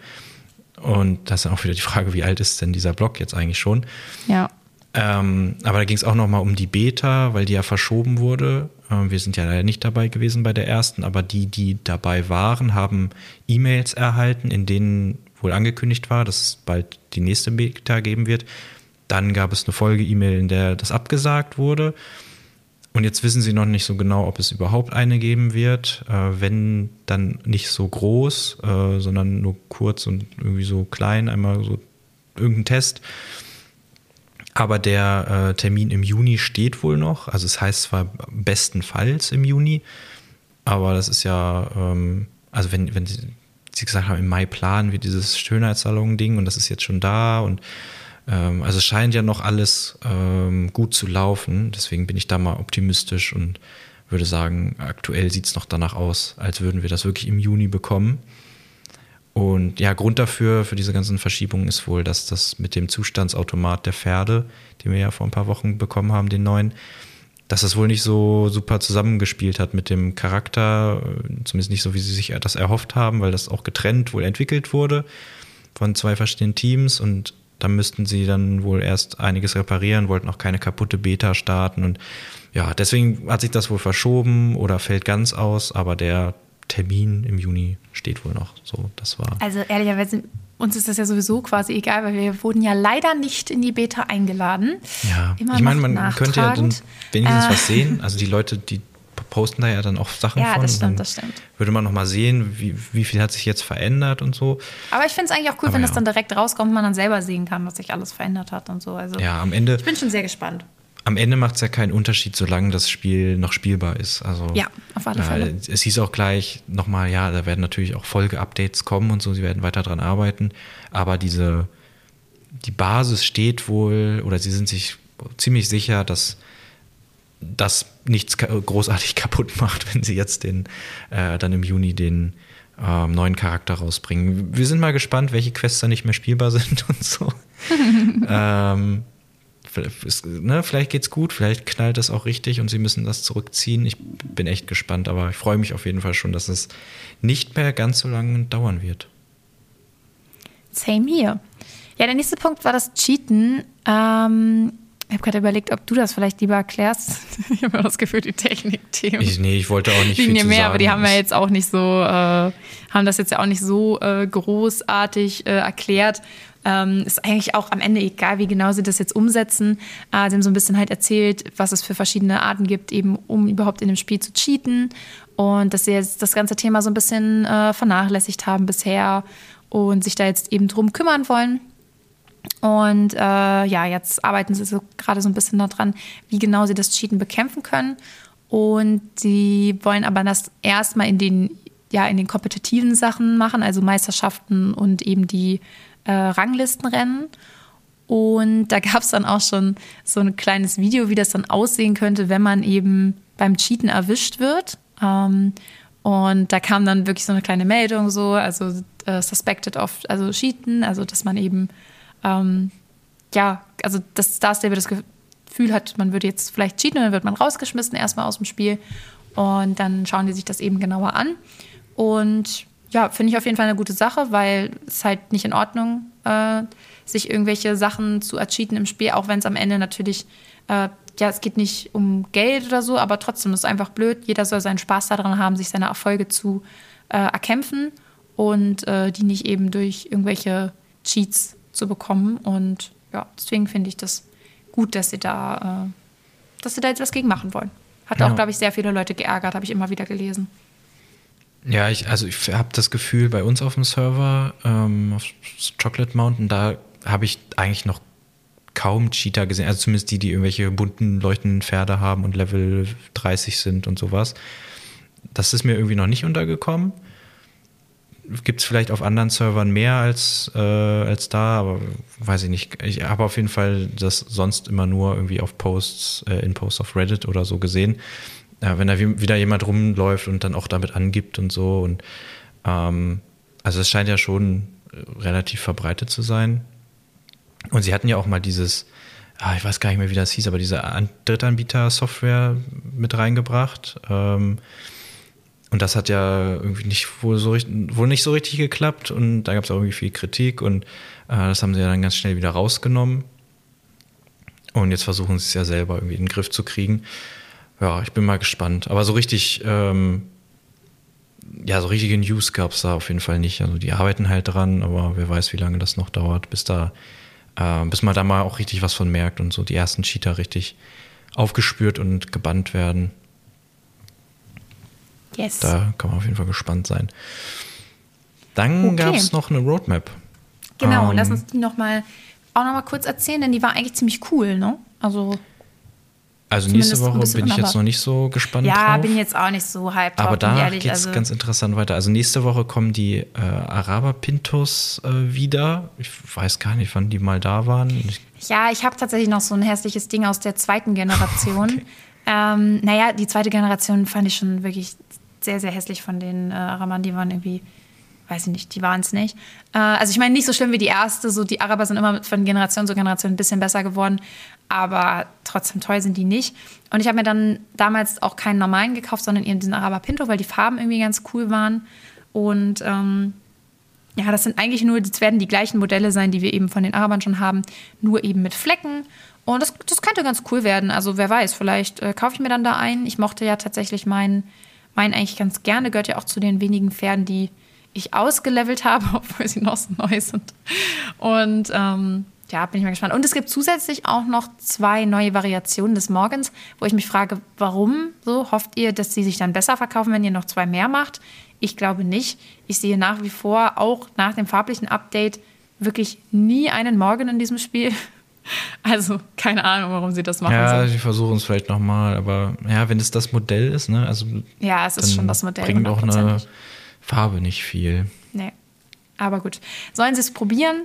Und das ist dann auch wieder die Frage, wie alt ist denn dieser Blog jetzt eigentlich schon? Ja. Ähm, aber da ging es auch nochmal um die Beta, weil die ja verschoben wurde. Ähm, wir sind ja leider nicht dabei gewesen bei der ersten, aber die, die dabei waren, haben E-Mails erhalten, in denen wohl angekündigt war, dass es bald die nächste Beta geben wird. Dann gab es eine Folge-E-Mail, in der das abgesagt wurde. Und jetzt wissen sie noch nicht so genau, ob es überhaupt eine geben wird. Äh, wenn, dann nicht so groß, äh, sondern nur kurz und irgendwie so klein, einmal so irgendein Test. Aber der äh, Termin im Juni steht wohl noch. Also es heißt zwar bestenfalls im Juni, aber das ist ja, ähm, also wenn, wenn sie gesagt haben, im Mai planen wir dieses Schönheitssalon-Ding und das ist jetzt schon da und ähm, also es scheint ja noch alles ähm, gut zu laufen. Deswegen bin ich da mal optimistisch und würde sagen, aktuell sieht es noch danach aus, als würden wir das wirklich im Juni bekommen. Und ja, Grund dafür, für diese ganzen Verschiebungen ist wohl, dass das mit dem Zustandsautomat der Pferde, den wir ja vor ein paar Wochen bekommen haben, den neuen, dass das wohl nicht so super zusammengespielt hat mit dem Charakter, zumindest nicht so, wie sie sich das erhofft haben, weil das auch getrennt wohl entwickelt wurde von zwei verschiedenen Teams und da müssten sie dann wohl erst einiges reparieren, wollten auch keine kaputte Beta starten und ja, deswegen hat sich das wohl verschoben oder fällt ganz aus, aber der Termin im Juni steht wohl noch. So, das war. Also ehrlicherweise uns ist das ja sowieso quasi egal, weil wir wurden ja leider nicht in die Beta eingeladen. Ja, Immer ich meine, man könnte ja dann wenigstens äh, was sehen. Also die Leute, die posten da ja dann auch Sachen ja, von. Ja, das stimmt, das stimmt. Würde man noch mal sehen, wie, wie viel hat sich jetzt verändert und so. Aber ich finde es eigentlich auch cool, Aber wenn ja. das dann direkt rauskommt und man dann selber sehen kann, was sich alles verändert hat und so. Also ja, am Ende. Ich bin schon sehr gespannt am Ende macht es ja keinen Unterschied, solange das Spiel noch spielbar ist. Also, ja, auf alle Fälle. Äh, es hieß auch gleich nochmal, ja, da werden natürlich auch Folge-Updates kommen und so, sie werden weiter dran arbeiten. Aber diese, die Basis steht wohl, oder sie sind sich ziemlich sicher, dass das nichts großartig kaputt macht, wenn sie jetzt den, äh, dann im Juni den ähm, neuen Charakter rausbringen. Wir sind mal gespannt, welche Quests da nicht mehr spielbar sind und so. ähm, ne, vielleicht geht's gut, vielleicht knallt es auch richtig und sie müssen das zurückziehen. Ich bin echt gespannt, aber ich freue mich auf jeden Fall schon, dass es nicht mehr ganz so lange dauern wird. Same here. Ja, der nächste Punkt war das Cheaten. Ähm, ich habe gerade überlegt, ob du das vielleicht lieber erklärst. ich habe das Gefühl, die Technikthemen. Ich, nee, ich wollte auch nicht viel zu mehr, sagen. aber die haben ja jetzt auch nicht so, äh, haben das jetzt ja auch nicht so äh, großartig äh, erklärt. Ähm, ist eigentlich auch am Ende egal, wie genau sie das jetzt umsetzen. Äh, sie haben so ein bisschen halt erzählt, was es für verschiedene Arten gibt, eben um überhaupt in dem Spiel zu cheaten. Und dass sie jetzt das ganze Thema so ein bisschen äh, vernachlässigt haben bisher und sich da jetzt eben drum kümmern wollen. Und äh, ja, jetzt arbeiten sie so gerade so ein bisschen daran, wie genau sie das Cheaten bekämpfen können. Und sie wollen aber das erstmal in den, ja, in den kompetitiven Sachen machen, also Meisterschaften und eben die äh, Ranglistenrennen. Und da gab es dann auch schon so ein kleines Video, wie das dann aussehen könnte, wenn man eben beim Cheaten erwischt wird. Ähm, und da kam dann wirklich so eine kleine Meldung, so, also äh, suspected of, also Cheaten, also dass man eben, ähm, ja, also dass Star Stable das Gefühl hat, man würde jetzt vielleicht cheaten und dann wird man rausgeschmissen erstmal aus dem Spiel. Und dann schauen die sich das eben genauer an. Und ja, finde ich auf jeden Fall eine gute Sache, weil es halt nicht in Ordnung, äh, sich irgendwelche Sachen zu ercheaten im Spiel, auch wenn es am Ende natürlich, äh, ja, es geht nicht um Geld oder so, aber trotzdem ist es einfach blöd. Jeder soll seinen Spaß daran haben, sich seine Erfolge zu äh, erkämpfen und äh, die nicht eben durch irgendwelche Cheats zu bekommen. Und ja, deswegen finde ich das gut, dass sie da, äh, dass sie da jetzt was gegen machen wollen. Hat ja. auch, glaube ich, sehr viele Leute geärgert, habe ich immer wieder gelesen. Ja, ich, also ich habe das Gefühl, bei uns auf dem Server, ähm, auf Chocolate Mountain, da habe ich eigentlich noch kaum Cheater gesehen. Also zumindest die, die irgendwelche bunten, leuchtenden Pferde haben und Level 30 sind und sowas. Das ist mir irgendwie noch nicht untergekommen. Gibt es vielleicht auf anderen Servern mehr als, äh, als da, aber weiß ich nicht. Ich habe auf jeden Fall das sonst immer nur irgendwie auf Posts, äh, in Posts auf Reddit oder so gesehen. Äh, wenn da wieder jemand rumläuft und dann auch damit angibt und so. Und ähm, also es scheint ja schon relativ verbreitet zu sein. Und sie hatten ja auch mal dieses, ah, ich weiß gar nicht mehr, wie das hieß, aber diese Drittanbieter-Software mit reingebracht. Ähm, und das hat ja irgendwie nicht wohl, so, wohl nicht so richtig geklappt und da gab es auch irgendwie viel Kritik und äh, das haben sie ja dann ganz schnell wieder rausgenommen. Und jetzt versuchen sie es ja selber irgendwie in den Griff zu kriegen. Ja, ich bin mal gespannt. Aber so richtig, ähm, ja, so richtige News gab es da auf jeden Fall nicht. Also die arbeiten halt dran, aber wer weiß, wie lange das noch dauert, bis da, äh, bis man da mal auch richtig was von merkt und so die ersten Cheater richtig aufgespürt und gebannt werden. Yes. Da kann man auf jeden Fall gespannt sein. Dann okay. gab es noch eine Roadmap. Genau, ähm, lass uns die noch mal, auch noch mal kurz erzählen, denn die war eigentlich ziemlich cool, ne? Also also nächste Woche bin ich jetzt noch nicht so gespannt ja, drauf. Bin jetzt auch nicht so hyped drauf. Aber da geht es also ganz interessant weiter. Also nächste Woche kommen die äh, Araber-Pintos äh, wieder. Ich weiß gar nicht, wann die mal da waren. Ich ja, ich habe tatsächlich noch so ein hässliches Ding aus der zweiten Generation. okay. ähm, naja, die zweite Generation fand ich schon wirklich sehr, sehr hässlich von den äh, Arabern. Die waren irgendwie, weiß ich nicht, die waren es nicht. Äh, also ich meine, nicht so schlimm wie die erste. So die Araber sind immer von Generation zu Generation ein bisschen besser geworden. Aber trotzdem toll sind die nicht. Und ich habe mir dann damals auch keinen normalen gekauft, sondern eben diesen Araber Pinto, weil die Farben irgendwie ganz cool waren. Und ähm, ja, das sind eigentlich nur, das werden die gleichen Modelle sein, die wir eben von den Arabern schon haben, nur eben mit Flecken. Und das, das könnte ganz cool werden. Also wer weiß, vielleicht äh, kaufe ich mir dann da einen. Ich mochte ja tatsächlich meinen meinen eigentlich ganz gerne, gehört ja auch zu den wenigen Pferden, die ich ausgelevelt habe, obwohl sie noch so neu sind. Und ähm, ja, bin ich mal gespannt. Und es gibt zusätzlich auch noch zwei neue Variationen des Morgens, wo ich mich frage, warum so? Hofft ihr, dass sie sich dann besser verkaufen, wenn ihr noch zwei mehr macht? Ich glaube nicht. Ich sehe nach wie vor auch nach dem farblichen Update wirklich nie einen Morgen in diesem Spiel. Also keine Ahnung, warum sie das machen. Ja, sie versuchen es vielleicht nochmal, aber ja, wenn es das Modell ist, ne? Also ja, es ist schon das Modell. Bringt auch eine Farbe nicht viel. Nee. Aber gut. Sollen sie es probieren?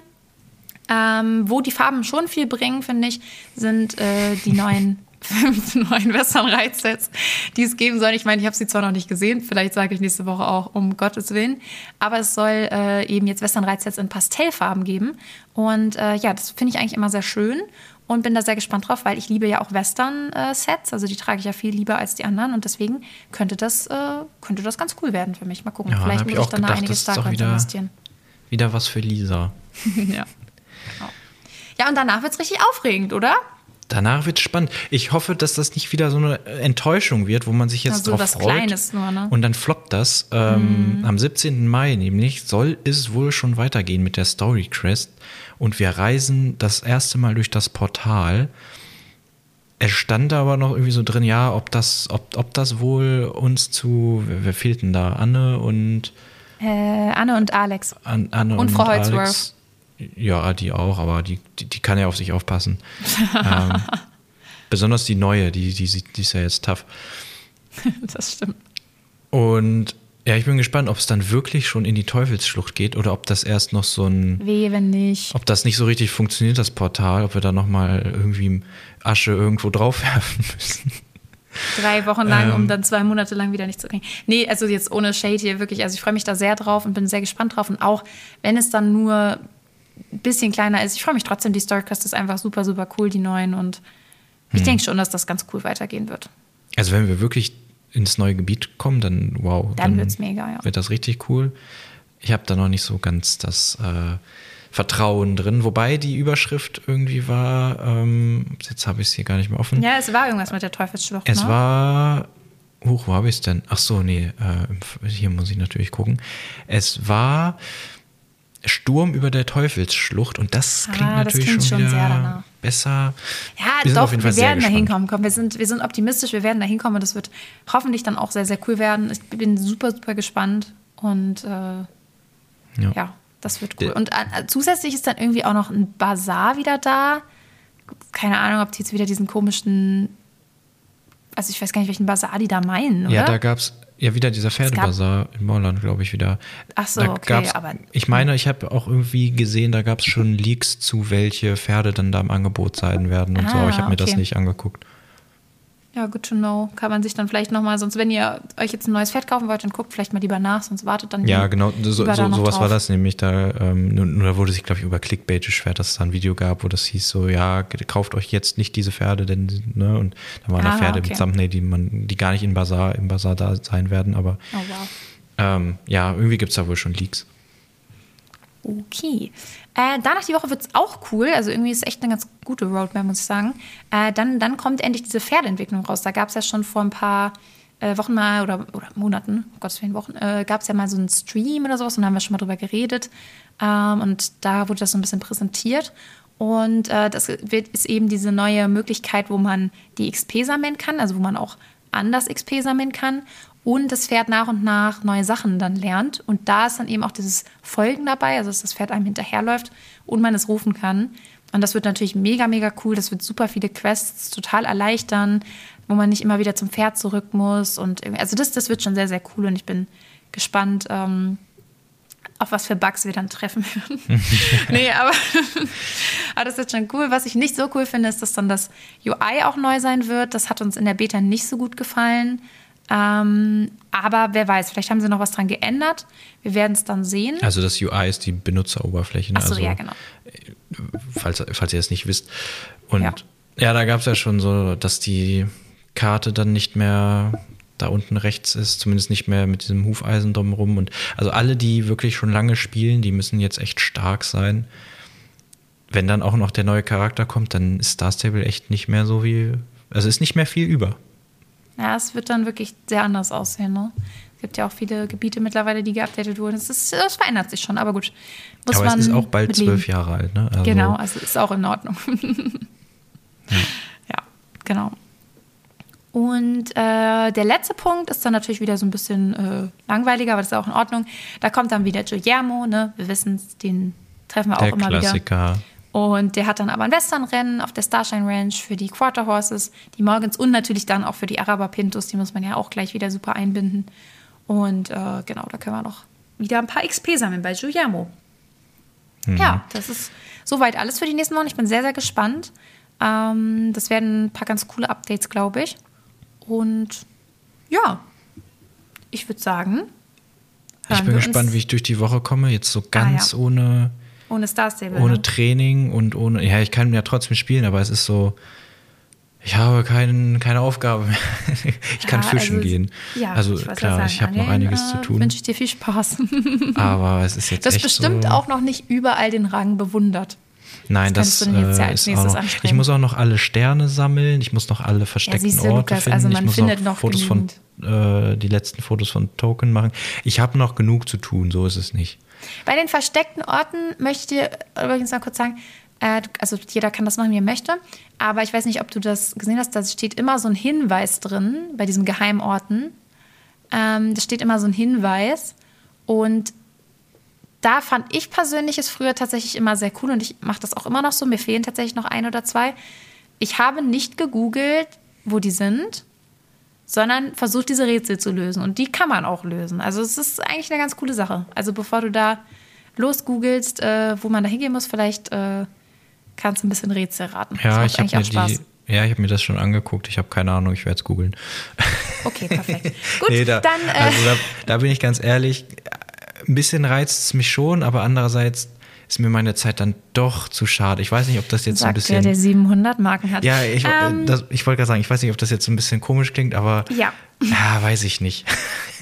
Ähm, wo die Farben schon viel bringen, finde ich, sind äh, die neuen fünf neuen Western-Reitsets, die es geben soll. Ich meine, ich habe sie zwar noch nicht gesehen, vielleicht sage ich nächste Woche auch, um Gottes Willen, aber es soll äh, eben jetzt Western-Reitsets in Pastellfarben geben. Und äh, ja, das finde ich eigentlich immer sehr schön und bin da sehr gespannt drauf, weil ich liebe ja auch Western-Sets, also die trage ich ja viel lieber als die anderen und deswegen könnte das, äh, könnte das ganz cool werden für mich. Mal gucken, ja, vielleicht muss ich, ich dann gedacht, da einiges Starcoins investieren. Wieder was für Lisa. ja. Genau. Ja, und danach wird es richtig aufregend, oder? Danach wird es spannend. Ich hoffe, dass das nicht wieder so eine Enttäuschung wird, wo man sich jetzt also drauf was freut. Kleines nur, ne? Und dann floppt das. Ähm, mm. Am 17. Mai nämlich soll es wohl schon weitergehen mit der Story Crest. Und wir reisen das erste Mal durch das Portal. Es stand aber noch irgendwie so drin, ja, ob das, ob, ob das wohl uns zu, wer, wer fehlt denn da? Anne und äh, Anne und Alex. An, Anne und, und Frau Holzworth. Ja, die auch, aber die, die, die kann ja auf sich aufpassen. ähm, besonders die neue, die, die, die ist ja jetzt tough. das stimmt. Und ja, ich bin gespannt, ob es dann wirklich schon in die Teufelsschlucht geht oder ob das erst noch so ein. Wehe, wenn nicht. Ob das nicht so richtig funktioniert, das Portal, ob wir da nochmal irgendwie Asche irgendwo draufwerfen müssen. Drei Wochen lang, ähm, um dann zwei Monate lang wieder nicht zu kriegen. Nee, also jetzt ohne Shade hier wirklich. Also ich freue mich da sehr drauf und bin sehr gespannt drauf. Und auch wenn es dann nur ein bisschen kleiner ist. Ich freue mich trotzdem, die Storycast ist einfach super, super cool, die neuen. Und ich hm. denke schon, dass das ganz cool weitergehen wird. Also wenn wir wirklich ins neue Gebiet kommen, dann wow. Dann, dann wird es mega, ja. Wird das richtig cool. Ich habe da noch nicht so ganz das äh, Vertrauen drin, wobei die Überschrift irgendwie war, ähm, jetzt habe ich es hier gar nicht mehr offen. Ja, es war irgendwas mit der Teufelsschlucht. Es ne? war, hoch, wo habe ich es denn? Ach so, nee, äh, hier muss ich natürlich gucken. Es war Sturm über der Teufelsschlucht und das klingt Ah, das natürlich klingt schon schon wieder sehr danach. besser. Ja, Wir doch, wir werden da hinkommen. Komm, wir, sind, wir sind optimistisch, wir werden da hinkommen und das wird hoffentlich dann auch sehr, sehr cool werden. Ich bin super, super gespannt und äh, ja. Ja. das wird cool. Und äh, zusätzlich ist dann irgendwie auch noch ein Bazar wieder da. Keine Ahnung, ob die jetzt wieder diesen komischen, also ich weiß gar nicht, welchen Bazar die da meinen, oder? Ja, da gab es ja wieder dieser Pferdebazar in Morland, glaube ich, wieder. Ach so, da okay, aber- Ich meine, ich habe auch irgendwie gesehen, da gab es schon Leaks zu, welche Pferde dann da im Angebot sein werden und so, Ah, aber ich habe mir das okay. nicht angeguckt. Ja, good to know. Kann man sich dann vielleicht nochmal, sonst wenn ihr euch jetzt ein neues Pferd kaufen wollt, dann guckt vielleicht mal lieber nach, sonst wartet dann Ja, genau, so, da so, noch sowas war drauf. das nämlich. Da, ähm, nur, da wurde sich, glaube ich, über Clickbait beschwert, dass es da ein Video gab, wo das hieß so, ja, kauft euch jetzt nicht diese Pferde, denn, ne, und da waren da Ah, Pferde okay. mit Thumbnail, die man, die gar nicht in Bazar, im Bazar da sein werden, aber Oh, wow. ähm, ja, irgendwie gibt es da wohl schon Leaks. Okay. Äh, danach die Woche wird es auch cool. Also irgendwie ist es echt eine ganz gute Roadmap, muss ich sagen. Äh, dann, dann kommt endlich diese Pferdeentwicklung raus. Da gab es ja schon vor ein paar äh, Wochen mal oder, oder Monaten, um Gottes Willen Wochen, äh, gab es ja mal so einen Stream oder sowas und da haben wir schon mal drüber geredet. Ähm, und da wurde das so ein bisschen präsentiert. Und äh, das wird, ist eben diese neue Möglichkeit, wo man die XP sammeln kann, also wo man auch anders XP sammeln kann und das Pferd nach und nach neue Sachen dann lernt. Und da ist dann eben auch dieses Folgen dabei, also dass das Pferd einem hinterherläuft und man es rufen kann. Und das wird natürlich mega, mega cool. Das wird super viele Quests total erleichtern, wo man nicht immer wieder zum Pferd zurück muss. Und also das, das wird schon sehr, sehr cool und ich bin gespannt, ähm, auf was für Bugs wir dann treffen werden. nee, aber, aber das wird schon cool. Was ich nicht so cool finde, ist, dass dann das UI auch neu sein wird. Das hat uns in der Beta nicht so gut gefallen. Ähm, aber wer weiß, vielleicht haben sie noch was dran geändert. Wir werden es dann sehen. Also das UI ist die Benutzeroberfläche. ne? Ach so, also, ja, genau. falls, falls ihr es nicht wisst. Und Ja. ja, da gab es ja schon so, dass die Karte dann nicht mehr da unten rechts ist, zumindest nicht mehr mit diesem Hufeisen drumherum. Und also alle, die wirklich schon lange spielen, die müssen jetzt echt stark sein. Wenn dann auch noch der neue Charakter kommt, dann ist Star Stable echt nicht mehr so wie. Also ist nicht mehr viel über. Ja, es wird dann wirklich sehr anders aussehen. Ne? Es gibt ja auch viele Gebiete mittlerweile, die geupdatet wurden. Es, ist, es verändert sich schon, aber gut. Muss Aber man es ist auch bald zwölf Jahre alt, ne? Also, Genau, also ist auch in Ordnung. ja. genau. Und äh, der letzte Punkt ist dann natürlich wieder so ein bisschen äh, langweiliger, aber das ist auch in Ordnung. Da kommt dann wieder Guillermo, ne? Wir wissen es, den treffen wir auch Der immer wieder. Und der hat dann aber ein Westernrennen auf der Starshine Ranch für die Quarter Horses, die Morgans und natürlich dann auch für die Araber Pintos. Die muss man ja auch gleich wieder super einbinden. Und äh, genau, da können wir noch wieder ein paar XP sammeln bei Guillermo. Ja, das ist soweit alles für die nächsten Wochen. Ich bin sehr, sehr gespannt. Ähm, das werden ein paar ganz coole Updates, glaube ich. Und ja, ich würde sagen, Ich bin gespannt, wie ich durch die Woche komme. Jetzt so ganz ja. ohne. Ohne Star Stable. ohne ne? Training und ohne, ja, ich kann ja trotzdem spielen, aber es ist so, ich habe kein, keine Aufgabe mehr. ich kann Ja, fischen also, gehen. Ja, also ich klar, ich habe noch einiges zu äh, tun, Wünsche ich dir viel Spaß. aber es ist jetzt Das echt bestimmt so, auch noch nicht überall den Rang bewundert. Nein, das das, du ja äh, ist auch noch, ich muss auch noch alle Sterne sammeln, ich muss noch alle versteckten siehst du, Orte Lukas, finden, also man ich muss findet noch Fotos von, äh, die letzten Fotos von Token machen. Ich habe noch genug zu tun, so ist es nicht. Bei den versteckten Orten möchte ich übrigens mal kurz sagen, äh, also jeder kann das machen, wie er möchte, aber ich weiß nicht, ob du das gesehen hast, da steht immer so ein Hinweis drin bei diesen Geheimorten. Ähm, da steht immer so ein Hinweis und da fand ich persönlich es früher tatsächlich immer sehr cool und ich mache das auch immer noch so. Mir fehlen tatsächlich noch ein oder zwei. Ich habe nicht gegoogelt, wo die sind, sondern versucht, diese Rätsel zu lösen. Und die kann man auch lösen. Also es ist eigentlich eine ganz coole Sache. Also bevor du da losgoogelst, äh, wo man da hingehen muss, vielleicht äh, kannst du ein bisschen Rätsel raten. Ja, ich habe mir die, ja, ich habe mir das schon angeguckt. Ich habe keine Ahnung, ich werde es googeln. Okay, perfekt. Gut, nee, da, dann äh, also da, da bin ich ganz ehrlich, ein bisschen reizt es mich schon, aber andererseits ist mir meine Zeit dann doch zu schade. Ich weiß nicht, ob das jetzt so ein sagt der, bisschen. der 700 Marken hat. ja, ich, Ähm, das, ich wollte gerade sagen, ich weiß nicht, ob das jetzt so ein bisschen komisch klingt, aber Ja. ja, weiß ich nicht.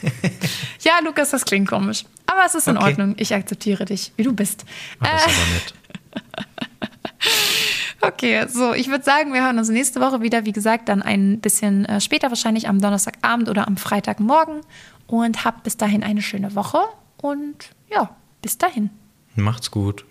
ja, Lukas, das klingt komisch. Aber es ist in Okay. Ordnung. Ich akzeptiere dich, wie du bist. Ah, das Äh, aber nett. Okay, so, ich würde sagen, wir hören uns nächste Woche wieder. Wie gesagt, dann ein bisschen äh, später, wahrscheinlich am Donnerstagabend oder am Freitagmorgen. Und habt bis dahin eine schöne Woche. Und ja, bis dahin. Macht's gut.